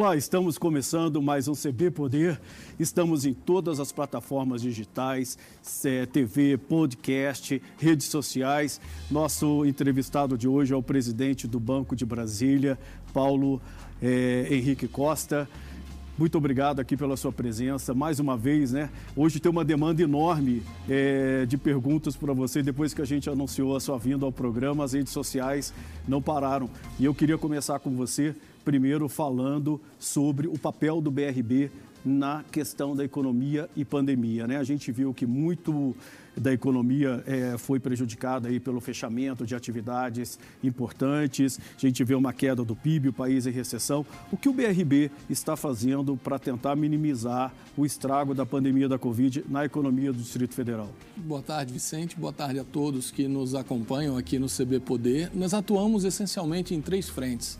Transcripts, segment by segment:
Olá, estamos começando mais um CB Poder. Estamos em todas as plataformas digitais, TV, podcast, redes sociais. Nosso entrevistado de hoje é o presidente do Banco de Brasília, Paulo eh, Henrique Costa. Muito obrigado aqui pela sua presença mais uma vez, né? Hoje tem uma demanda enorme é, de perguntas para você depois que a gente anunciou a sua vinda ao programa. As redes sociais não pararam e eu queria começar com você primeiro falando sobre o papel do BRB na questão da economia e pandemia. Né? A gente viu que muito da economia é, foi prejudicada aí pelo fechamento de atividades importantes. A gente vê uma queda do PIB, o país em recessão. O que o BRB está fazendo para tentar minimizar o estrago da pandemia da Covid na economia do Distrito Federal? Boa tarde, Vicente. Boa tarde a todos que nos acompanham aqui no CB Poder. Nós atuamos essencialmente em três frentes.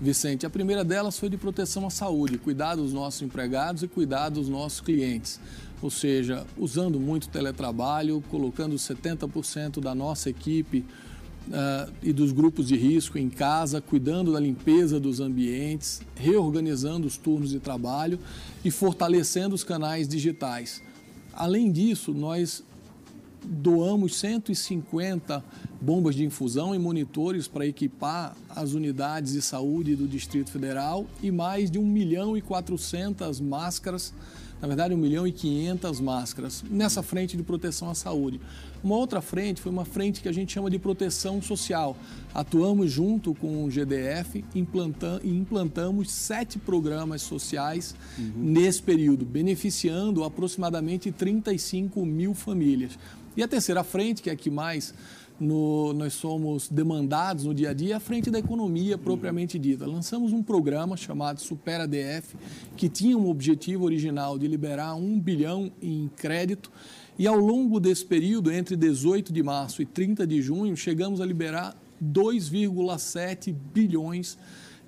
Vicente. A primeira delas foi de proteção à saúde, cuidar dos nossos empregados e cuidar dos nossos clientes. Ou seja, usando muito teletrabalho, colocando 70% da nossa equipe uh, e dos grupos de risco em casa, cuidando da limpeza dos ambientes, reorganizando os turnos de trabalho e fortalecendo os canais digitais. Além disso, nós doamos 150 bombas de infusão e monitores para equipar as unidades de saúde do Distrito Federal e mais de 1 milhão e 400 máscaras, na verdade 1 milhão e 500 máscaras, nessa frente de proteção à saúde. Uma outra frente foi uma frente que a gente chama de proteção social. Atuamos junto com o GDF e implantamos sete programas sociais uhum. nesse período, beneficiando aproximadamente 35 mil famílias. E a terceira frente, que é a que mais no, nós somos demandados no dia a dia, é a frente da economia propriamente dita. Lançamos um programa chamado Supera DF, que tinha um objetivo original de liberar um bilhão em crédito. E ao longo desse período, entre 18 de março e 30 de junho, chegamos a liberar 2,7 bilhões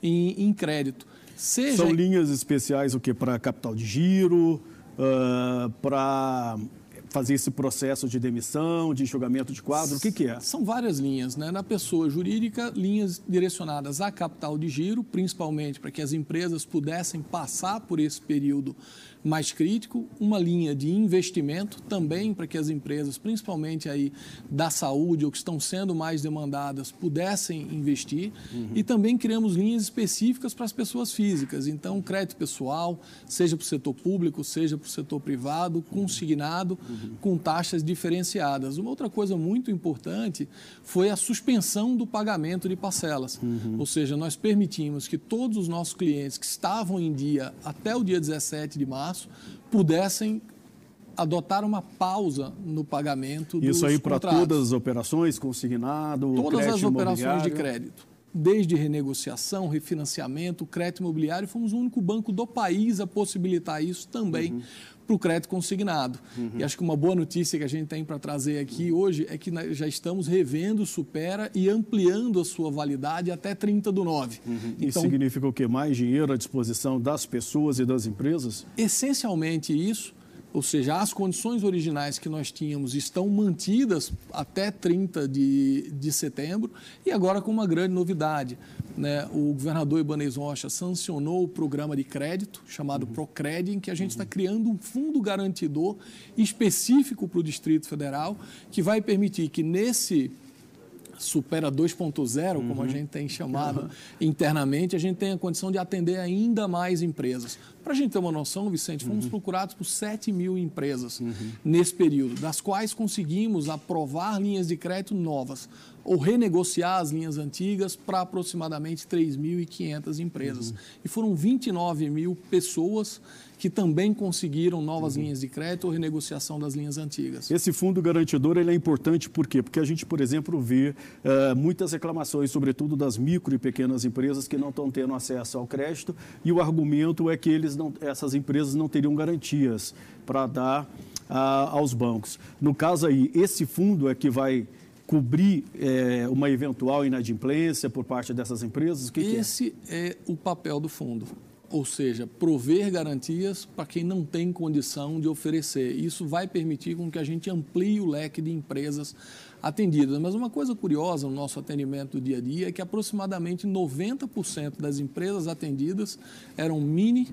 em, em crédito. Seja... São linhas especiais o que para capital de giro, uh, para fazer esse processo de demissão, de enxugamento de quadro? O que, que é? São várias linhas. Né? Na pessoa jurídica, linhas direcionadas a capital de giro, principalmente para que as empresas pudessem passar por esse período mais crítico, uma linha de investimento também para que as empresas, principalmente aí da saúde ou que estão sendo mais demandadas, pudessem investir uhum. e também criamos linhas específicas para as pessoas físicas. Então, crédito pessoal, seja para o setor público, seja para o setor privado, consignado, uhum. com taxas diferenciadas. Uma outra coisa muito importante foi a suspensão do pagamento de parcelas. Uhum. Ou seja, nós permitimos que todos os nossos clientes que estavam em dia até o dia 17 de março março, pudessem adotar uma pausa no pagamento Isso aí para todas as operações, consignado, Todas as operações de crédito. Desde renegociação, refinanciamento, crédito imobiliário, fomos o único banco do país a possibilitar isso também. Uhum para o crédito consignado. Uhum. E acho que uma boa notícia que a gente tem para trazer aqui hoje é que já estamos revendo Supera e ampliando a sua validade até 30 do 9. Uhum. Então, isso significa o quê? Mais dinheiro à disposição das pessoas e das empresas? Essencialmente isso. Ou seja, as condições originais que nós tínhamos estão mantidas até 30 de, de setembro e agora com uma grande novidade. Né? O governador Ibanez Rocha sancionou o programa de crédito chamado uhum. Procred, em que a gente está uhum. criando um fundo garantidor específico para o Distrito Federal que vai permitir que nesse supera 2.0, uhum. como a uhum. gente tem chamado uhum. internamente, a gente tem a condição de atender ainda mais empresas. Para a gente ter uma noção, Vicente, fomos uhum. procurados por 7 mil empresas uhum. nesse período, das quais conseguimos aprovar linhas de crédito novas ou renegociar as linhas antigas para aproximadamente 3.500 empresas. Uhum. E foram 29 mil pessoas que também conseguiram novas uhum. linhas de crédito ou renegociação das linhas antigas. Esse fundo garantidor ele é importante por quê? Porque a gente, por exemplo, vê uh, muitas reclamações, sobretudo das micro e pequenas empresas que não estão tendo acesso ao crédito e o argumento é que eles não, essas empresas não teriam garantias para dar uh, aos bancos. No caso aí, esse fundo é que vai cobrir é, uma eventual inadimplência por parte dessas empresas? Que Esse que é? é o papel do fundo ou seja, prover garantias para quem não tem condição de oferecer. Isso vai permitir com que a gente amplie o leque de empresas atendidas. Mas uma coisa curiosa no nosso atendimento do dia a dia é que aproximadamente 90% das empresas atendidas eram mini,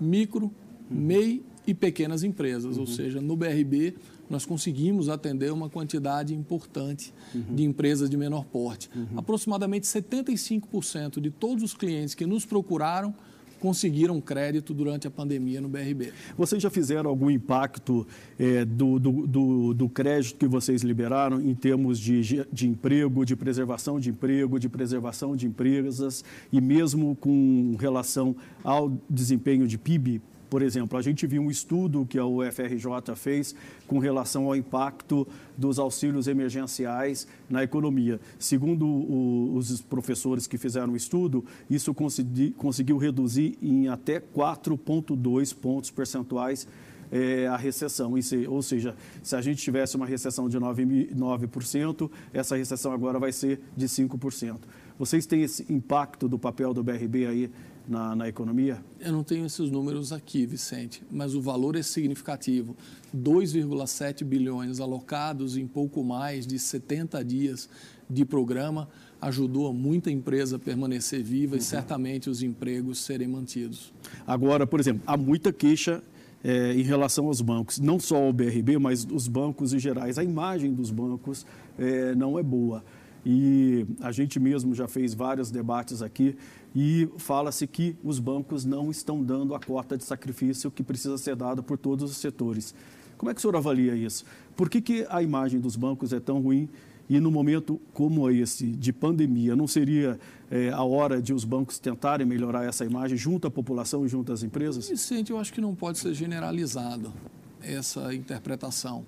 micro, uhum. MEI e pequenas empresas. Uhum. Ou seja, no BRB nós conseguimos atender uma quantidade importante uhum. de empresas de menor porte. Uhum. Aproximadamente 75% de todos os clientes que nos procuraram conseguiram crédito durante a pandemia no BRB. Vocês já fizeram algum impacto é, do, do, do, do, crédito que vocês liberaram em termos de, de emprego, de preservação de emprego, de preservação de empresas e mesmo com relação ao desempenho de PIB? Por exemplo, a gente viu um estudo que a UFRJ fez com relação ao impacto dos auxílios emergenciais na economia. Segundo o, os professores que fizeram o estudo, isso consegui, conseguiu reduzir em até 4,2 pontos percentuais é, a recessão. ou seja, se a gente tivesse uma recessão de 9%, 9%, essa recessão agora vai ser de 5%. Vocês têm esse impacto do papel do BRB aí na, na economia? Eu não tenho esses números aqui, Vicente, mas o valor é significativo. 2,7 bilhões alocados em pouco mais de 70 dias de programa ajudou muita empresa a permanecer viva uhum. e certamente os empregos serem mantidos. Agora, por exemplo, há muita queixa é, em relação aos bancos, não só ao BRB, mas os bancos em gerais. A imagem dos bancos é, não é boa. E a gente mesmo já fez vários debates aqui e fala-se que os bancos não estão dando a cota de sacrifício que precisa ser dada por todos os setores. Como é que o senhor avalia isso? Por que, que a imagem dos bancos é tão ruim e no momento como esse, de pandemia, não seria é, a hora de os bancos tentarem melhorar essa imagem junto à população e junto às empresas? Vicente, eu acho que não pode ser generalizado essa interpretação.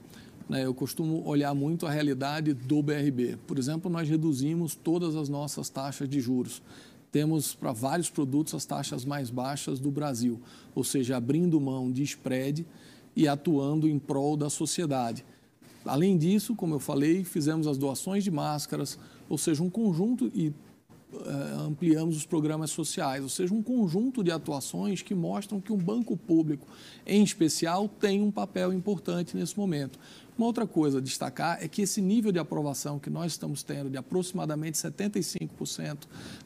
Né? Eu costumo olhar muito a realidade do BRB. Por exemplo, nós reduzimos todas as nossas taxas de juros temos para vários produtos as taxas mais baixas do Brasil, ou seja, abrindo mão de spread e atuando em prol da sociedade. Além disso, como eu falei, fizemos as doações de máscaras, ou seja, um conjunto e uh, ampliamos os programas sociais, ou seja, um conjunto de atuações que mostram que um banco público, em especial, tem um papel importante nesse momento. Uma outra coisa a destacar é que esse nível de aprovação que nós estamos tendo, de aproximadamente 75%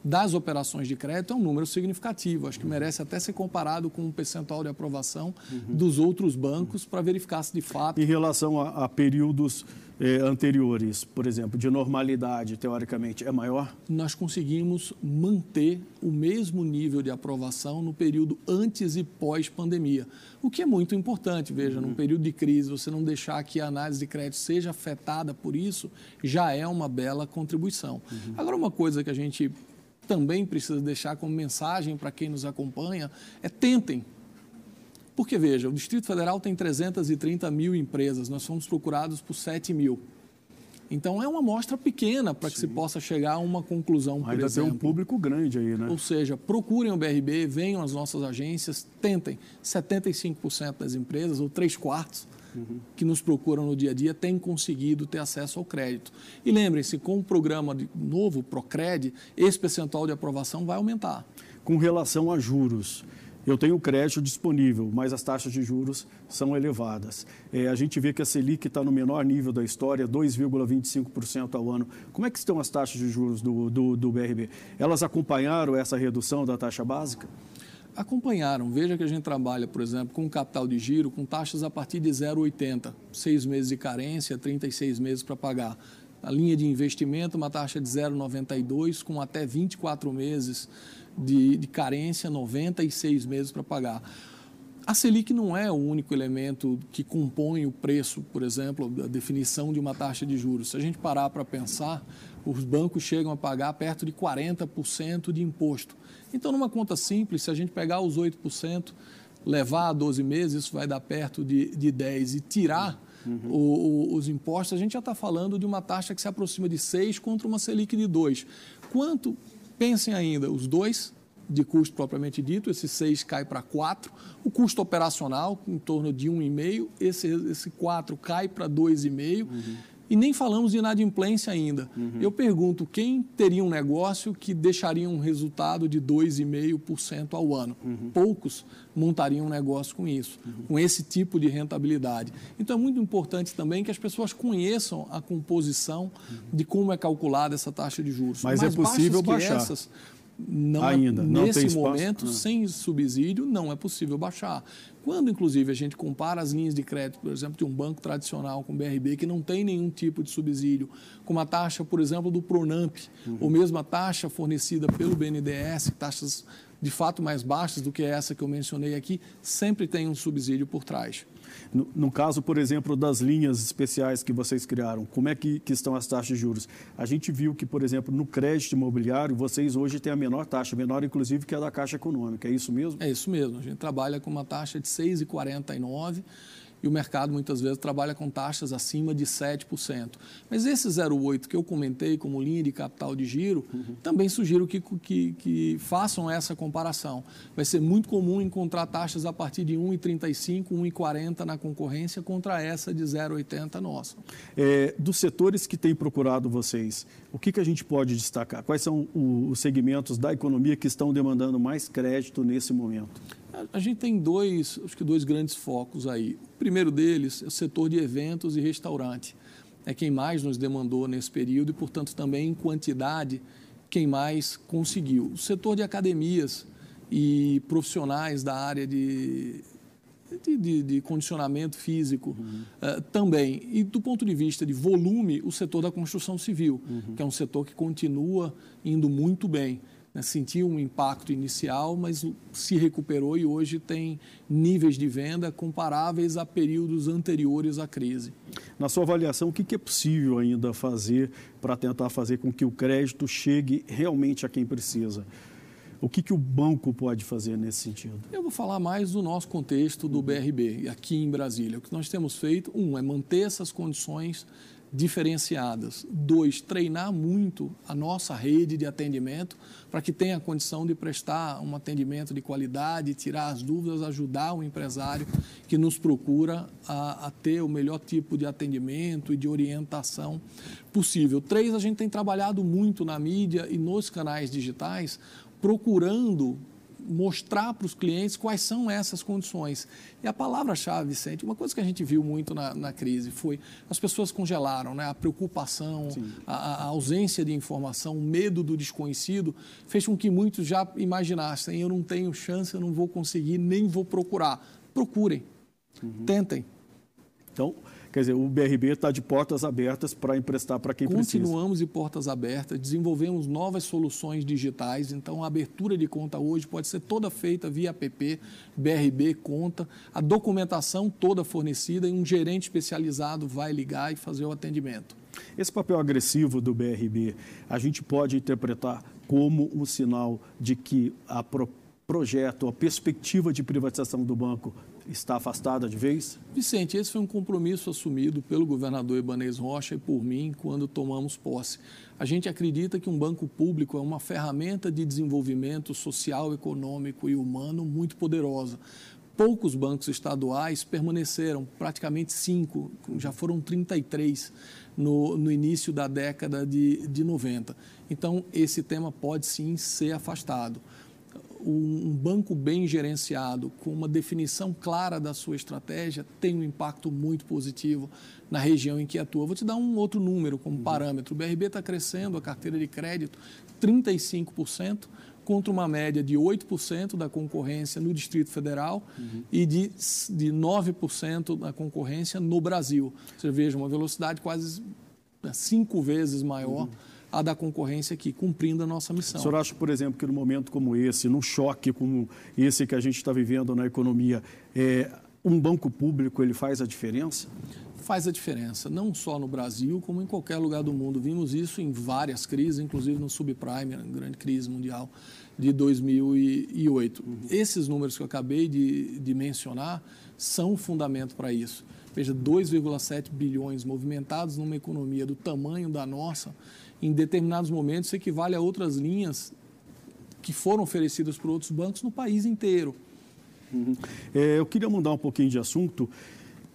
das operações de crédito, é um número significativo. Acho que merece até ser comparado com o um percentual de aprovação uhum. dos outros bancos para verificar se de fato. Em relação a, a períodos eh, anteriores, por exemplo, de normalidade, teoricamente, é maior? Nós conseguimos manter o mesmo nível de aprovação no período antes e pós-pandemia, o que é muito importante. Veja, uhum. num período de crise, você não deixar que a análise de crédito seja afetada por isso, já é uma bela contribuição. Uhum. Agora, uma coisa que a gente também precisa deixar como mensagem para quem nos acompanha é tentem porque, veja, o Distrito Federal tem 330 mil empresas, nós fomos procurados por 7 mil. Então, é uma amostra pequena para que se possa chegar a uma conclusão, por Ainda exemplo. tem um público grande aí, né? Ou seja, procurem o BRB, venham às nossas agências, tentem. 75% das empresas, ou 3 quartos, uhum. que nos procuram no dia a dia, têm conseguido ter acesso ao crédito. E lembrem-se, com o programa de novo, Procred, esse percentual de aprovação vai aumentar. Com relação a juros, eu tenho crédito disponível, mas as taxas de juros são elevadas. É, a gente vê que a Selic está no menor nível da história, 2,25% ao ano. Como é que estão as taxas de juros do, do, do BRB? Elas acompanharam essa redução da taxa básica? acompanharam. Veja que a gente trabalha, por exemplo, com capital de giro com taxas a partir de 0,80, seis meses de carência, 36 meses para pagar. A linha de investimento, uma taxa de 0,92 com até 24 meses de, de carência, 96 meses para pagar. A Selic não é o único elemento que compõe o preço, por exemplo, da definição de uma taxa de juros. Se a gente parar para pensar, os bancos chegam a pagar perto de 40% de imposto. Então, numa conta simples, se a gente pegar os 8%, levar a 12 meses, isso vai dar perto de, de 10% e tirar uhum. o, o, os impostos, a gente já está falando de uma taxa que se aproxima de 6 contra uma Selic de 2. Quanto Pensem ainda, os dois de custo propriamente dito, esse 6 cai para 4, o custo operacional em torno de 1,5, esse, esse 4 cai para 2,5. Uhum. E nem falamos de inadimplência ainda. Uhum. Eu pergunto, quem teria um negócio que deixaria um resultado de 2,5% ao ano? Uhum. Poucos montariam um negócio com isso, uhum. com esse tipo de rentabilidade. Então é muito importante também que as pessoas conheçam a composição de como é calculada essa taxa de juros. Mas é possível baixar. Essas, não é Ainda, é, não nesse momento, ah. sem subsídio, não é possível baixar. Quando, inclusive, a gente compara as linhas de crédito, por exemplo, de um banco tradicional com o BRB, que não tem nenhum tipo de subsídio, com uma taxa, por exemplo, do Pronamp, uhum. ou mesmo a taxa fornecida pelo BNDES, taxas de fato mais baixas do que essa que eu mencionei aqui, sempre tem um subsídio por trás. No, no, caso, por exemplo, das linhas especiais que vocês criaram, como é que, que, estão as taxas de juros? A gente viu que, por exemplo, no crédito imobiliário, vocês hoje têm a menor taxa, menor inclusive que a da Caixa Econômica, é isso mesmo? É isso mesmo. A gente trabalha com uma taxa de 6,49% e o mercado muitas vezes trabalha com taxas acima de 7%. Mas esse 0,8 que eu comentei como linha de capital de giro, uhum. também sugiro que, que, que, façam essa comparação. Vai ser muito comum encontrar taxas a partir de 1,35, 1,40 na concorrência contra essa de 0,80 nossa. É, dos setores que têm procurado vocês, o que, que a gente pode destacar? Quais são os segmentos da economia que estão demandando mais crédito nesse momento? A gente tem dois, acho que dois grandes focos aí. O primeiro deles é o setor de eventos e restaurante. É quem mais nos demandou nesse período e, portanto, também em quantidade, quem mais conseguiu. O setor de academias e profissionais da área de, de, de, de condicionamento físico uhum. uh, também. E do ponto de vista de volume, o setor da construção civil, uhum. que é um setor que continua indo muito bem né, sentiu um impacto inicial, mas se recuperou e hoje tem níveis de venda comparáveis a períodos anteriores à crise. Na sua avaliação, o que é possível ainda fazer para tentar fazer com que o crédito chegue realmente a quem precisa? O que, que o banco pode fazer nesse sentido? Eu vou falar mais do nosso contexto do BRB, aqui em Brasília. O que nós temos feito, um, é manter essas condições diferenciadas. Dois, treinar muito a nossa rede de atendimento para que tenha condição de prestar um atendimento de qualidade, tirar as dúvidas, ajudar o empresário que nos procura a, a ter o melhor tipo de atendimento e de orientação possível. Três, a gente tem trabalhado muito na mídia e nos canais digitais procurando mostrar para os clientes quais são essas condições. E a palavra-chave, Vicente, uma coisa que a gente viu muito na, na crise foi as pessoas congelaram, né? a preocupação, a, a, ausência de informação, o medo do desconhecido, fez com que muitos já imaginassem: eu não tenho chance, eu não vou conseguir, nem vou procurar. Procurem, uhum. tentem. Então, Quer dizer, o BRB está de portas abertas para emprestar para quem Continuamos precisa. Continuamos de portas abertas, desenvolvemos novas soluções digitais, então a abertura de conta hoje pode ser toda feita via app, BRB Conta, a documentação toda fornecida e um gerente especializado vai ligar e fazer o atendimento. Esse papel agressivo do BRB, a gente pode interpretar como um sinal de que a projeto, a perspectiva de privatização do banco está afastada de vez? Vicente, esse foi um compromisso assumido pelo governador Ibanez Rocha e por mim quando tomamos posse. A gente acredita que um banco público é uma ferramenta de desenvolvimento social, econômico e humano muito poderosa. Poucos bancos estaduais permaneceram, praticamente cinco, já foram 33 no, no início da década de, de 90. Então, esse tema pode sim ser afastado um banco bem gerenciado, com uma definição clara da sua estratégia, tem um impacto muito positivo na região em que atua. Vou te dar um outro número como uhum. parâmetro. O BRB está crescendo a carteira de crédito 35%, contra uma média de 8% da concorrência no Distrito Federal uhum. e de, de 9% da concorrência no Brasil. Você veja, uma velocidade quase cinco vezes maior. Uhum a da concorrência aqui, cumprindo a nossa missão. O senhor acha, por exemplo, que num momento como esse, num choque como esse que a gente está vivendo na economia, é, um banco público ele faz a diferença? Faz a diferença, não só no Brasil, como em qualquer lugar do mundo. Vimos isso em várias crises, inclusive no subprime, a grande crise mundial de 2008. Uhum. Esses números que eu acabei de, de mencionar são o fundamento para isso. Veja, 2,7 bilhões movimentados numa economia do tamanho da nossa, em determinados momentos equivale a outras linhas que foram oferecidas por outros bancos no país inteiro. Uhum. É, eu queria mudar um pouquinho de assunto.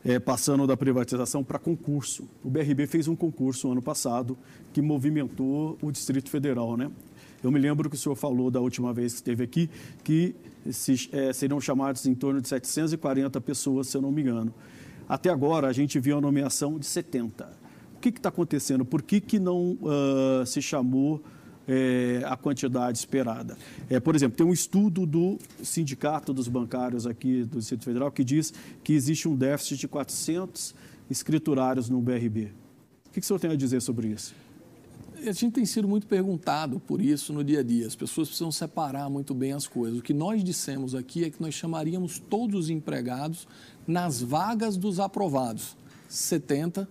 é, passando da privatização para concurso. O BRB fez um concurso ano passado que movimentou o Distrito Federal, né? Eu me lembro que o senhor falou da última vez que esteve aqui que se, é, seriam chamados em torno de 740 pessoas, se eu não me engano. Até agora, a gente viu a nomeação de 70. O que está acontecendo? Por que, que não uh, se chamou é, a quantidade esperada. É, por exemplo, tem um estudo do Sindicato dos Bancários aqui do Distrito Federal que diz que existe um déficit de 400 escriturários no BRB. O que, que o senhor tem a dizer sobre isso? A gente tem sido muito perguntado por isso no dia a dia. As pessoas precisam separar muito bem as coisas. O que nós dissemos aqui é que nós chamaríamos todos os empregados nas vagas dos aprovados. 70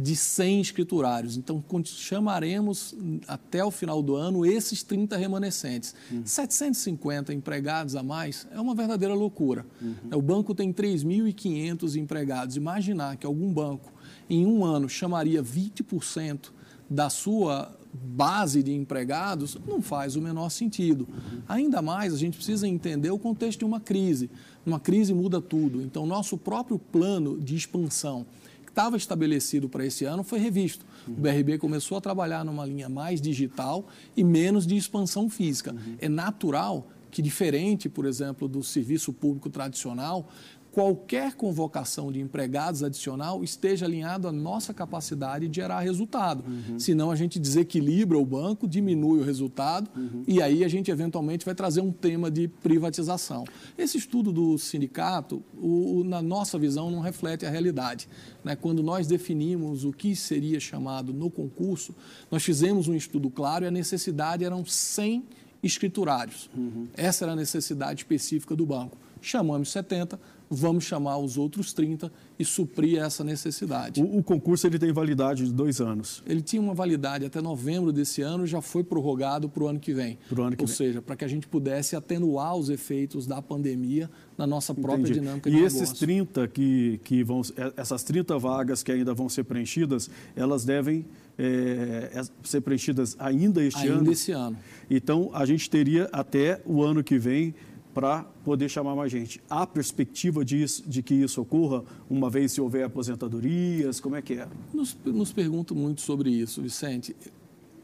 de 100 escriturários. Então, chamaremos até o final do ano esses 30 remanescentes. Uhum. 750 empregados a mais é uma verdadeira loucura. Uhum. O banco tem 3.500 empregados. Imaginar que algum banco, em um ano, chamaria 20% da sua base de empregados não faz o menor sentido. Uhum. Ainda mais, a gente precisa entender o contexto de uma crise. Uma crise muda tudo. Então, nosso próprio plano de expansão estava estabelecido para esse ano foi revisto. Uhum. O BRB começou a trabalhar numa linha mais digital e menos de expansão física. Uhum. É natural que, diferente, por exemplo, do serviço público tradicional, qualquer convocação de empregados adicional esteja alinhado à nossa capacidade de gerar resultado. Uhum. Senão a gente desequilibra o banco, diminui o resultado uhum. e aí a gente eventualmente vai trazer um tema de privatização. Esse estudo do sindicato, o, o, na nossa visão, não reflete a realidade. Né? Quando nós definimos o que seria chamado no concurso, nós fizemos um estudo claro e a necessidade eram 100 escriturários. Uhum. Essa era a necessidade específica do banco. Chamamos 70, vamos chamar os outros 30 e suprir essa necessidade. O, o, concurso ele tem validade de dois anos. Ele tinha uma validade até novembro desse ano, já foi prorrogado para o ano que vem. Pro ano que Ou vem. seja, para que a gente pudesse atenuar os efeitos da pandemia na nossa própria Entendi. dinâmica e de negócio. E esses 30 que, que vão, é, essas 30 vagas que ainda vão ser preenchidas, elas devem é, ser preenchidas ainda este ainda ano? Ainda esse ano. Então, a gente teria até o ano que vem para poder chamar mais gente. Há perspectiva disso, de que isso ocorra, uma vez se houver aposentadorias? Como é que é? Nos, nos pergunto muito sobre isso, Vicente.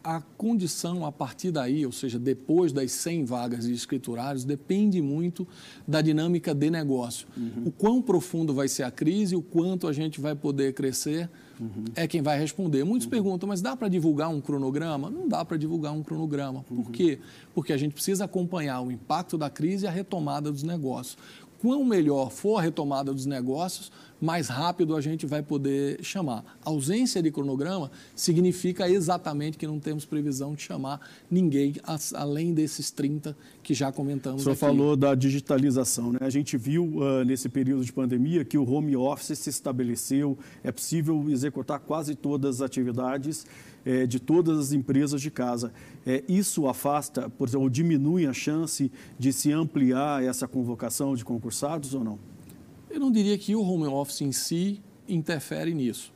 A condição a partir daí, ou seja, depois das 100 vagas de escriturários, depende muito da dinâmica de negócio. Uhum. O quão profundo vai ser a crise, o quanto a gente vai poder crescer, uhum. é quem vai responder. Muitos uhum. perguntam, mas dá para divulgar um cronograma? Não dá para divulgar um cronograma. Por uhum. quê? Porque a gente precisa acompanhar o impacto da crise e a retomada dos negócios. Quanto melhor for a retomada dos negócios, mais rápido a gente vai poder chamar. A ausência de cronograma significa exatamente que não temos previsão de chamar ninguém além desses 30 que já comentamos. O senhor aqui. falou da digitalização. Né? A gente viu uh, nesse período de pandemia que o home office se estabeleceu, é possível executar quase todas as atividades é, de todas as empresas de casa. É, isso afasta, por exemplo, ou diminui a chance de se ampliar essa convocação de concursados ou não? Eu não diria que o home office em si interfere nisso.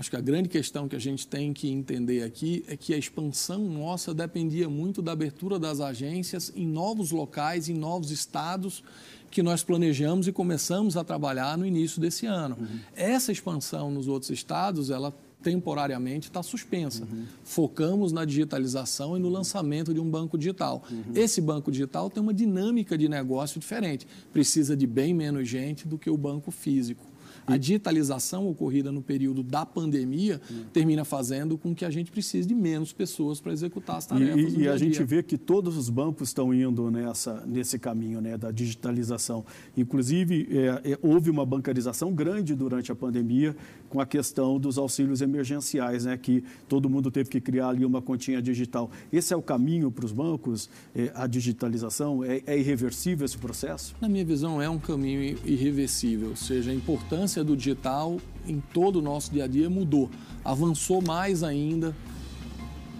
Acho que a grande questão que a gente tem que entender aqui é que a expansão nossa dependia muito da abertura das agências em novos locais, em novos estados que nós planejamos e começamos a trabalhar no início desse ano. Uhum. Essa expansão nos outros estados, ela temporariamente está suspensa. Uhum. Focamos na digitalização e no lançamento de um banco digital. Uhum. Esse banco digital tem uma dinâmica de negócio diferente. Precisa de bem menos gente do que o banco físico. A digitalização ocorrida no período da pandemia termina fazendo com que a gente precise de menos pessoas para executar as tarefas. E, e a, a gente vê que todos os bancos estão indo nessa, nesse caminho né, da digitalização. Inclusive, é, é, houve uma bancarização grande durante a pandemia com a questão dos auxílios emergenciais, né, que todo mundo teve que criar ali uma continha digital. Esse é o caminho para os bancos, é, a digitalização? É, é irreversível esse processo? Na minha visão, é um caminho irreversível, ou seja, a importância importância do digital em todo o nosso dia a dia mudou. Avançou mais ainda.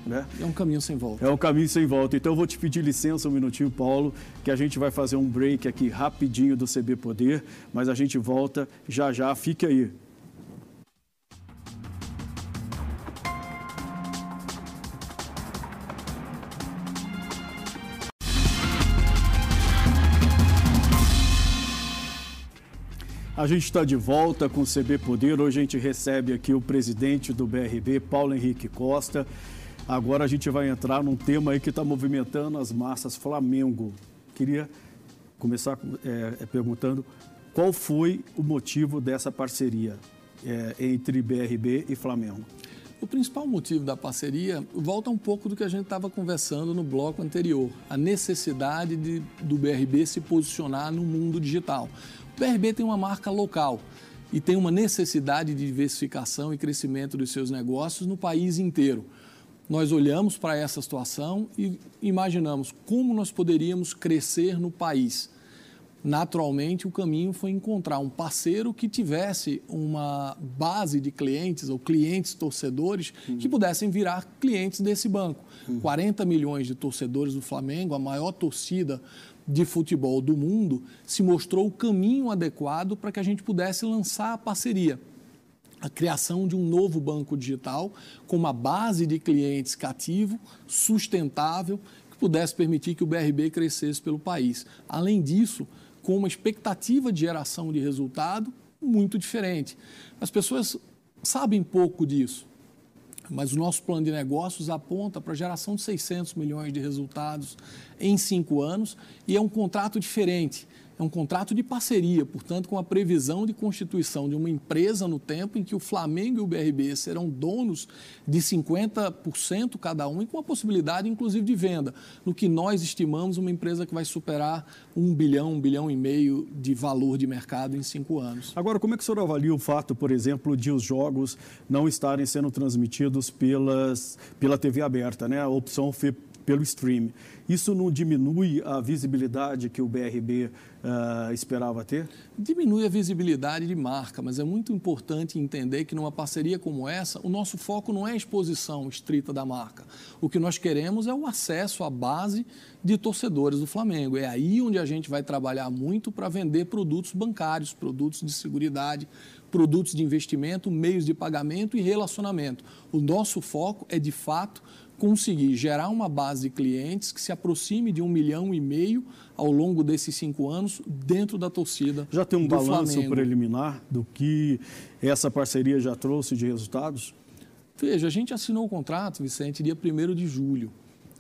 Né? É um caminho sem volta. É um caminho sem volta. Então eu vou te pedir licença um minutinho, Paulo, que a gente vai fazer um break aqui rapidinho do CB Poder, mas a gente volta já já. Fique aí. A gente está de volta com o CB Poder. Hoje a gente recebe aqui o presidente do BRB, Paulo Henrique Costa. Agora a gente vai entrar num tema aí que está movimentando as massas Flamengo. Queria começar é, perguntando qual foi o motivo dessa parceria é, entre BRB e Flamengo. O principal motivo da parceria volta um pouco do que a gente estava conversando no bloco anterior, a necessidade de, do BRB se posicionar no mundo digital. O BRB tem uma marca local e tem uma necessidade de diversificação e crescimento dos seus negócios no país inteiro. Nós olhamos para essa situação e imaginamos como nós poderíamos crescer no país naturalmente o caminho foi encontrar um parceiro que tivesse uma base de clientes ou clientes torcedores uhum. que pudessem virar clientes desse banco. Uhum. 40 milhões de torcedores do Flamengo, a maior torcida de futebol do mundo, se mostrou o caminho adequado para que a gente pudesse lançar a parceria. A criação de um novo banco digital com uma base de clientes cativo, sustentável, que pudesse permitir que o BRB crescesse pelo país. Além disso, com uma expectativa de geração de resultado muito diferente. As pessoas sabem pouco disso, mas o nosso plano de negócios aponta para a geração de 600 milhões de resultados em cinco anos e é um contrato diferente é um contrato de parceria, portanto, com a previsão de constituição de uma empresa no tempo em que o Flamengo e o BRB serão donos de 50% cada um e com a possibilidade, inclusive, de venda, no que nós estimamos uma empresa que vai superar um bilhão, um bilhão e meio de valor de mercado em cinco anos. Agora, como é que o senhor avalia o fato, por exemplo, de os jogos não estarem sendo transmitidos pelas, pela TV aberta, né? A opção foi pelo stream. Isso não diminui a visibilidade que o BRB uh, ah, esperava ter? Diminui a visibilidade de marca, mas é muito importante entender que numa parceria como essa, o nosso foco não é a exposição estrita da marca. O que nós queremos é o acesso à base de torcedores do Flamengo. É aí onde a gente vai trabalhar muito para vender produtos bancários, produtos de segurança, produtos de investimento, meios de pagamento e relacionamento. O nosso foco é, de fato, conseguir gerar uma base de clientes que se aproxime de um milhão e meio ao longo desses cinco anos dentro da torcida. Já tem um balanço Flamengo. preliminar do que essa parceria já trouxe de resultados? Veja, a gente assinou o contrato, Vicente, dia 1 de julho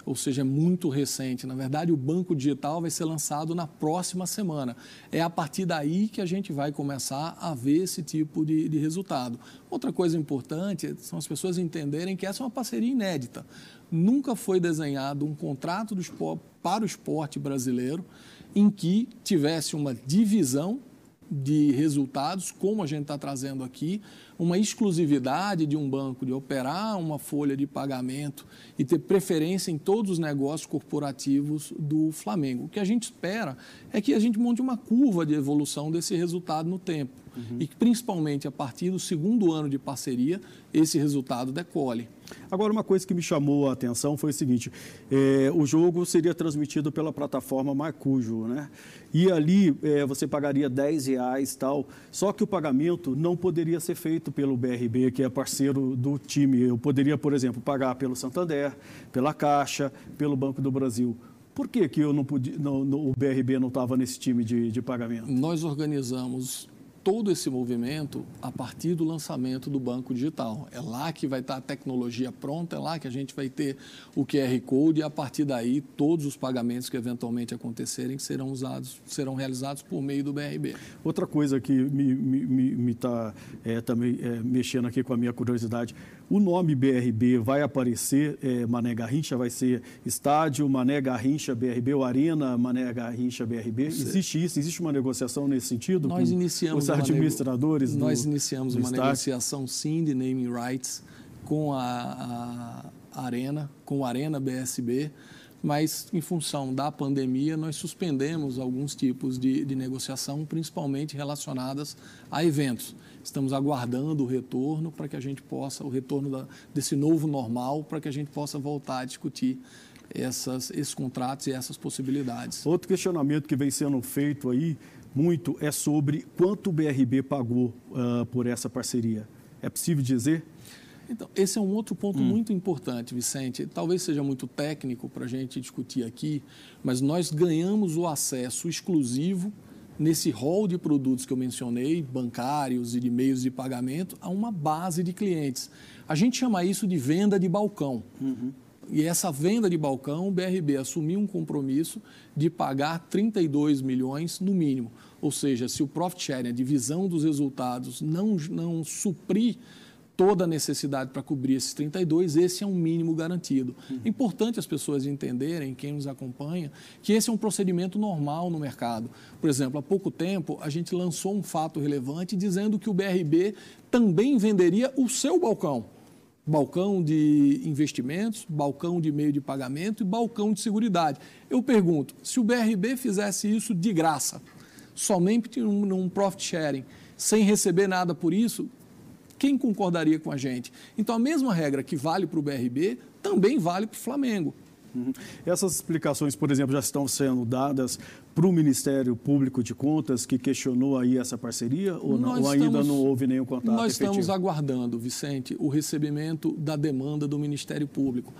ou seja, é muito recente. Na verdade, o banco digital vai ser lançado na próxima semana. É a partir daí que a gente vai começar a ver esse tipo de, de resultado. Outra coisa importante são as pessoas entenderem que essa é uma parceria inédita. Nunca foi desenhado um contrato esporte, para o esporte brasileiro em que tivesse uma divisão de resultados, como a gente está trazendo aqui, uma exclusividade de um banco de operar uma folha de pagamento e ter preferência em todos os negócios corporativos do Flamengo. O que a gente espera é que a gente monte uma curva de evolução desse resultado no tempo uhum. e que, principalmente a partir do segundo ano de parceria, esse resultado decole. Agora, uma coisa que me chamou a atenção foi o seguinte: é, o jogo seria transmitido pela plataforma Marcujo, né? E ali é, você pagaria 10 reais tal, só que o pagamento não poderia ser feito pelo BRB, que é parceiro do time. Eu poderia, por exemplo, pagar pelo Santander, pela Caixa, pelo Banco do Brasil. Por que, que eu não podia, não, não, o BRB não estava nesse time de, de pagamento? Nós organizamos todo esse movimento a partir do lançamento do banco digital. É lá que vai estar a tecnologia pronta, é lá que a gente vai ter o QR Code e a partir daí todos os pagamentos que eventualmente acontecerem serão usados, serão realizados por meio do BRB. Outra coisa que me está é, também é, mexendo aqui com a minha curiosidade, o nome BRB vai aparecer, é, Mané Garrincha vai ser estádio Mané Garrincha BRB ou Arena Mané Garrincha BRB? Existe isso? Existe uma negociação nesse sentido? Nós iniciamos os administradores. Nós iniciamos uma estádio. negociação sim de naming rights com a, a Arena, com a Arena BSB, mas em função da pandemia nós suspendemos alguns tipos de, de negociação, principalmente relacionadas a eventos. Estamos aguardando o retorno para que a gente possa, o retorno da, desse novo normal, para que a gente possa voltar a discutir essas, esses contratos e essas possibilidades. Outro questionamento que vem sendo feito aí muito é sobre quanto o BRB pagou uh, por essa parceria. É possível dizer? Então, esse é um outro ponto hum. muito importante, Vicente. Talvez seja muito técnico para a gente discutir aqui, mas nós ganhamos o acesso exclusivo nesse rol de produtos que eu mencionei, bancários e de meios de pagamento, a uma base de clientes. A gente chama isso de venda de balcão. Uhum. E essa venda de balcão, o BRB assumiu um compromisso de pagar 32 milhões no mínimo. Ou seja, se o profit sharing, a divisão dos resultados, não, não suprir toda a necessidade para cobrir esses 32, esse é um mínimo garantido. Uhum. É importante as pessoas entenderem, quem nos acompanha, que esse é um procedimento normal no mercado. Por exemplo, há pouco tempo a gente lançou um fato relevante dizendo que o BRB também venderia o seu balcão. Balcão de investimentos, balcão de meio de pagamento e balcão de seguridade. Eu pergunto, se o BRB fizesse isso de graça, somente num, num profit sharing, sem receber nada por isso, quem concordaria com a gente? Então, a mesma regra que vale para o BRB também vale para o Flamengo. Uhum. Essas explicações, por exemplo, já estão sendo dadas para o Ministério Público de Contas, que questionou aí essa parceria, ou, não, ou ainda estamos, não houve nenhum contato Nós efetivo? estamos aguardando, Vicente, o recebimento da demanda do Ministério Público.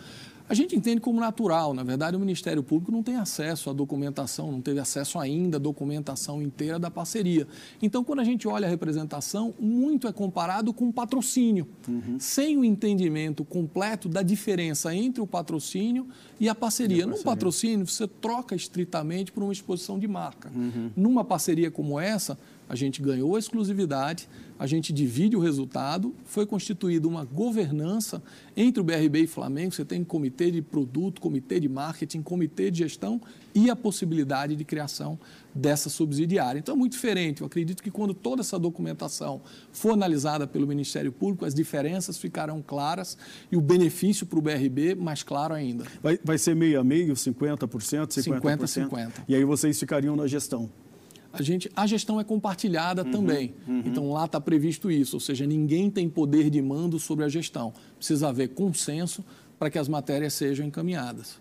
A gente entende como natural. Na verdade, o Ministério Público não tem acesso à documentação, não teve acesso ainda à documentação inteira da parceria. Então, quando a gente olha a representação, muito é comparado com o patrocínio, uhum. sem o entendimento completo da diferença entre o patrocínio e a parceria. No patrocínio, você troca estritamente por uma exposição de marca. Uhum. Numa parceria como essa, a gente ganhou a exclusividade, a gente divide o resultado, foi constituída uma governança entre o BRB e Flamengo, você tem comitê de produto, comitê de marketing, comitê de gestão e a possibilidade de criação dessa subsidiária. Então é muito diferente, eu acredito que quando toda essa documentação for analisada pelo Ministério Público, as diferenças ficarão claras e o benefício para o BRB mais claro ainda. Vai, vai ser meio a meio, 50%, 50%? 50%, 50%. E aí vocês ficariam na gestão? A, gente, a gestão é compartilhada uhum, também. Uhum. Então lá está previsto isso, ou seja, ninguém tem poder de mando sobre a gestão. Precisa haver consenso para que as matérias sejam encaminhadas.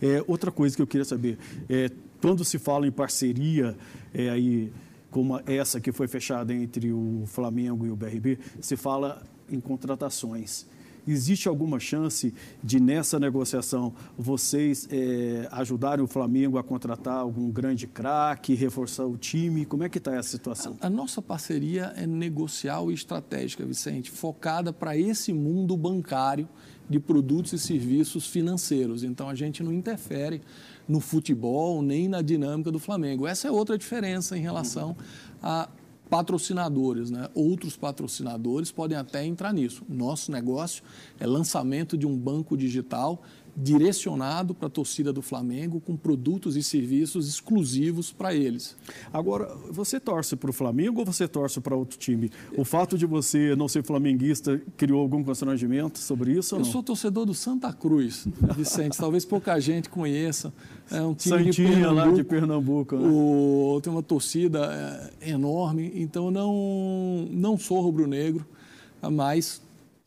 É, outra coisa que eu queria saber, é, quando se fala em parceria, é, aí, como essa que foi fechada entre o Flamengo e o BRB, se fala em contratações. Existe alguma chance de, nessa negociação, vocês é, ajudarem o Flamengo a contratar algum grande craque, reforçar o time? Como é que está essa situação? A, a, nossa parceria é negocial e estratégica, Vicente, focada para esse mundo bancário de produtos e serviços financeiros. Então, a gente não interfere no futebol nem na dinâmica do Flamengo. Essa é outra diferença em relação a patrocinadores, né? outros patrocinadores podem até entrar nisso. Nosso negócio é lançamento de um banco digital direcionado para a torcida do Flamengo com produtos e serviços exclusivos para eles. Agora, você torce para o Flamengo ou você torce para outro time? O fato de você não ser flamenguista criou algum constrangimento sobre isso? Eu sou torcedor do Santa Cruz, Vicente. Talvez pouca gente conheça. É um time Santinha, de Pernambuco. lá de Pernambuco. Né? O, tem uma torcida é, enorme, então não, não sou rubro-negro, mas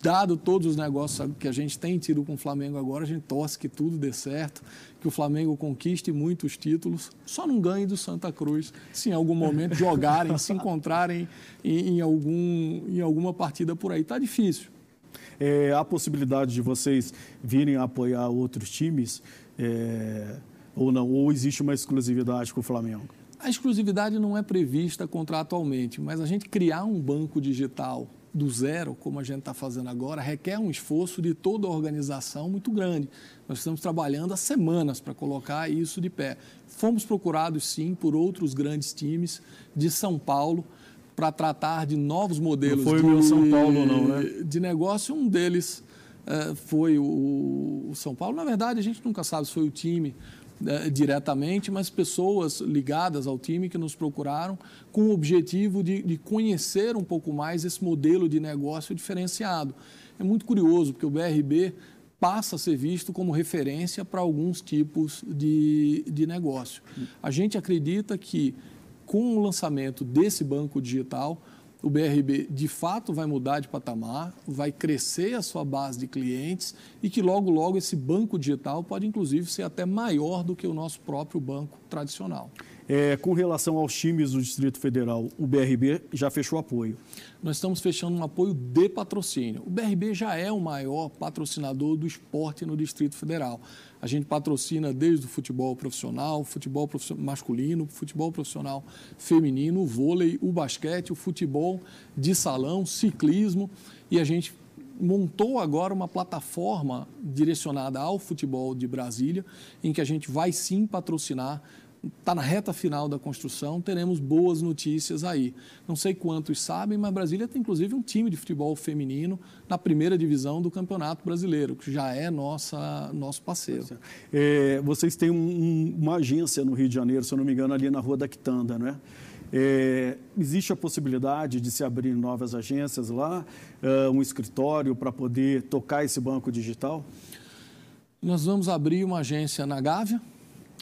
dado todos os negócios que a gente tem tido com o Flamengo agora, a gente torce que tudo dê certo, que o Flamengo conquiste muitos títulos, só não ganhe do Santa Cruz se em algum momento jogarem, se encontrarem em, em, algum, em alguma partida por aí. Está difícil. É, há possibilidade de vocês virem apoiar outros times é, ou não? Ou existe uma exclusividade com o Flamengo? A exclusividade não é prevista contratualmente, mas a gente criar um banco digital do zero, como a gente está fazendo agora, requer um esforço de toda a organização muito grande. Nós estamos trabalhando há semanas para colocar isso de pé. Fomos procurados, sim, por outros grandes times de São Paulo para tratar de novos modelos não foi de, o São Paulo, não, né? de negócio. Um deles uh, foi o, o São Paulo. Na verdade, a gente nunca sabe se foi o time né, diretamente, mas pessoas ligadas ao time que nos procuraram com o objetivo de, de conhecer um pouco mais esse modelo de negócio diferenciado. É muito curioso, porque o BRB passa a ser visto como referência para alguns tipos de, de negócio. A gente acredita que, com o lançamento desse banco digital, o BRB de fato vai mudar de patamar, vai crescer a sua base de clientes e que logo, logo esse banco digital pode inclusive ser até maior do que o nosso próprio banco tradicional. É, com relação aos times do Distrito Federal, o BRB já fechou apoio. Nós estamos fechando um apoio de patrocínio. O BRB já é o maior patrocinador do esporte no Distrito Federal. A gente patrocina desde o futebol profissional, futebol masculino, futebol profissional feminino, o vôlei, o basquete, o futebol de salão, ciclismo e a gente montou agora uma plataforma direcionada ao futebol de Brasília, em que a gente vai sim patrocinar está na reta final da construção, teremos boas notícias aí. Não sei quantos sabem, mas Brasília tem inclusive um time de futebol feminino na primeira divisão do Campeonato Brasileiro, que já é nossa, nosso parceiro. É, vocês têm um, uma agência no Rio de Janeiro, se eu não me engano, ali na Rua da Quitanda, não é? É, existe a possibilidade de se abrir novas agências lá, uh, um escritório para poder tocar esse banco digital? Nós vamos abrir uma agência na Gávea,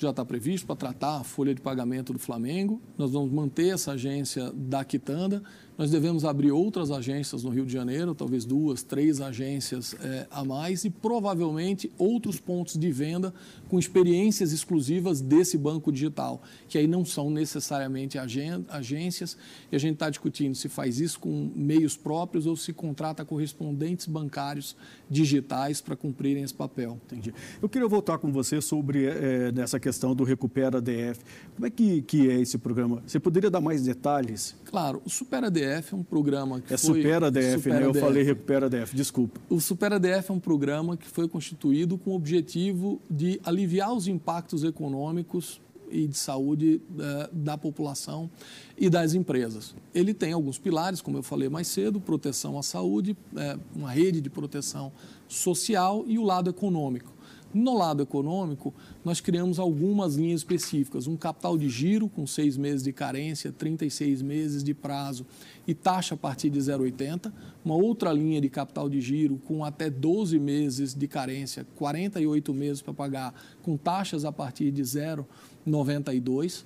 já está previsto para tratar a folha de pagamento do Flamengo. Nós vamos manter essa agência da Quitanda nós devemos abrir outras agências no Rio de Janeiro, talvez duas, três agências é, a mais e provavelmente outros pontos de venda com experiências exclusivas desse banco digital, que aí não são necessariamente agências e a gente está discutindo se faz isso com meios próprios ou se contrata correspondentes bancários digitais para cumprirem esse papel. Entendi. Eu queria voltar com você sobre é, nessa questão do Recupera DF. Como é que, que é esse programa? Você poderia dar mais detalhes? Claro, o Supera DF DF é um programa que é foi... Supera DF, Supera né? Eu DF. falei Recupera DF, desculpa. O Supera DF é um programa que foi constituído com o objetivo de aliviar os impactos econômicos e de saúde eh, da população e das empresas. Ele tem alguns pilares, como eu falei mais cedo, proteção à saúde, eh, uma rede de proteção social e o lado econômico. No lado econômico, nós criamos algumas linhas específicas. Um capital de giro com seis meses de carência, 36 meses de prazo e taxa a partir de 0,80. Uma outra linha de capital de giro com até 12 meses de carência, 48 meses para pagar, com taxas a partir de 0,92.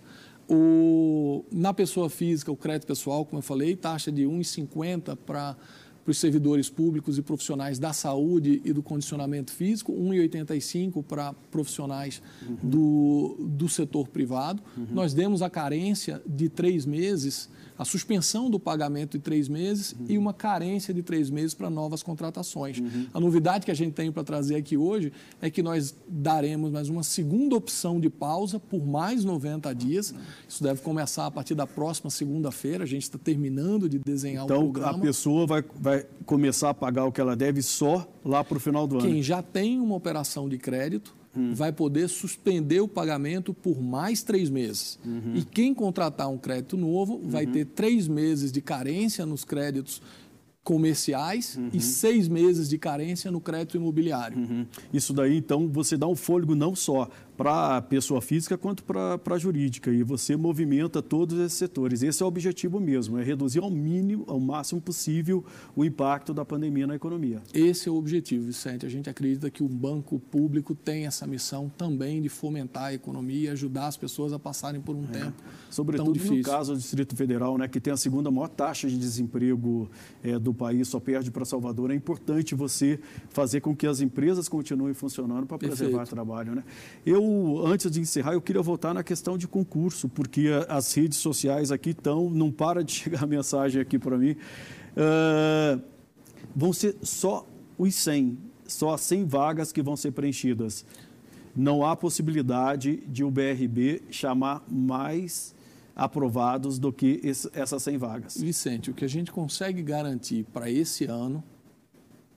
O, na pessoa física, o crédito pessoal, como eu falei, taxa de 1,50 para para os servidores públicos e profissionais da saúde e do condicionamento físico, 1,85 para profissionais uhum. do, do setor privado. Uhum. Nós demos a carência de três meses a suspensão do pagamento de três meses uhum. e uma carência de três meses para novas contratações. Uhum. A novidade que a gente tem para trazer aqui hoje é que nós daremos mais uma segunda opção de pausa por mais 90 dias. Isso deve começar a partir da próxima segunda-feira. A gente está terminando de desenhar então, o programa. Então, a pessoa vai, vai começar a pagar o que ela deve só lá para o final do Quem ano. Quem já tem uma operação de crédito hum. vai poder suspender o pagamento por mais três meses. Uhum. E quem contratar um crédito novo uhum. vai ter três meses de carência nos créditos comerciais uhum. e seis meses de carência no crédito imobiliário. Uhum. Isso daí, então, você dá um fôlego não só para a pessoa física quanto para a jurídica. E você movimenta todos esses setores. Esse é o objetivo mesmo, é reduzir ao mínimo, ao máximo possível, o impacto da pandemia na economia. Esse é o objetivo, Vicente. A gente acredita que o banco público tem essa missão também de fomentar a economia e ajudar as pessoas a passarem por um é. tempo Sobretudo no caso do Distrito Federal, né, que tem a segunda maior taxa de desemprego é, do país, só perde para Salvador. É importante você fazer com que as empresas continuem funcionando para preservar o trabalho. Né? Eu antes de encerrar, eu queria voltar na questão de concurso, porque as redes sociais aqui estão, não para de chegar mensagem aqui para mim. Uh, vão ser só os 100, só as 100 vagas que vão ser preenchidas. Não há possibilidade de o BRB chamar mais aprovados do que esse, essas 100 vagas. Vicente, o que a gente consegue garantir para esse ano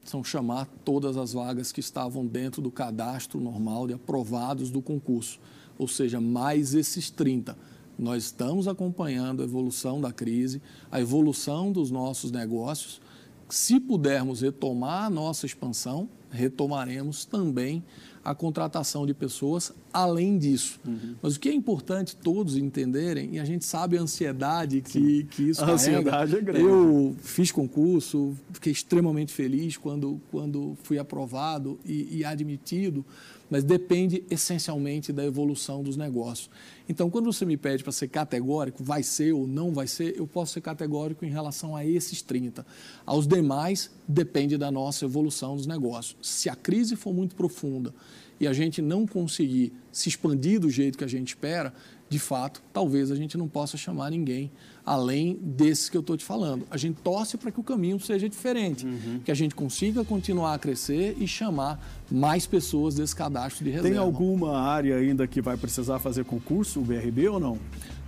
são chamar todas as vagas que estavam dentro do cadastro normal de aprovados do concurso, ou seja, mais esses 30. Nós estamos acompanhando a evolução da crise, a evolução dos nossos negócios. Se pudermos retomar a nossa expansão, retomaremos também a contratação de pessoas além disso. Uhum. Mas o que é importante todos entenderem, e a gente sabe a ansiedade que, que isso a ansiedade é grande. Eu fiz concurso, fiquei extremamente feliz quando, quando fui aprovado e, e admitido, mas depende essencialmente da evolução dos negócios. Então, quando você me pede para ser categórico, vai ser ou não vai ser, eu posso ser categórico em relação a esses 30. Aos demais, depende da nossa evolução dos negócios. se a crise for muito profunda e a gente não conseguir se expandir do jeito que a gente espera, de fato, talvez a gente não possa chamar ninguém além desses que eu estou te falando. A gente torce para que o caminho seja diferente, uhum. que a gente consiga continuar a crescer e chamar mais pessoas desse cadastro de reserva. Tem alguma área ainda que vai precisar fazer concurso, o BRB ou não?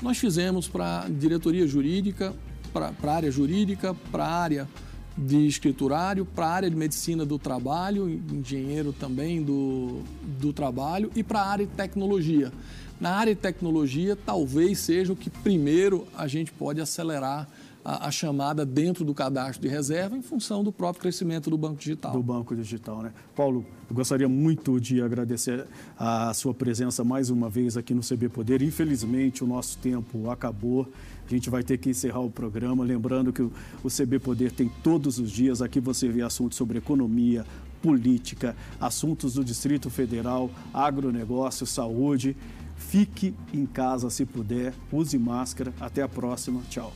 Nós fizemos para diretoria jurídica, para a área jurídica, para a área de escriturário, para a área de medicina do trabalho, engenheiro também do, do trabalho e para a área de tecnologia. Na área de tecnologia, talvez seja o que primeiro a gente pode acelerar a, a, chamada dentro do cadastro de reserva em função do próprio crescimento do banco digital. Do banco digital, né? Paulo, eu gostaria muito de agradecer a sua presença mais uma vez aqui no CB Poder. Infelizmente, o nosso tempo acabou. A gente vai ter que encerrar o programa. Lembrando que o CB Poder tem todos os dias. Aqui você vê assuntos sobre economia, política, assuntos do Distrito Federal, agronegócio, saúde. Fique em casa se puder, use máscara. Até a próxima. Tchau.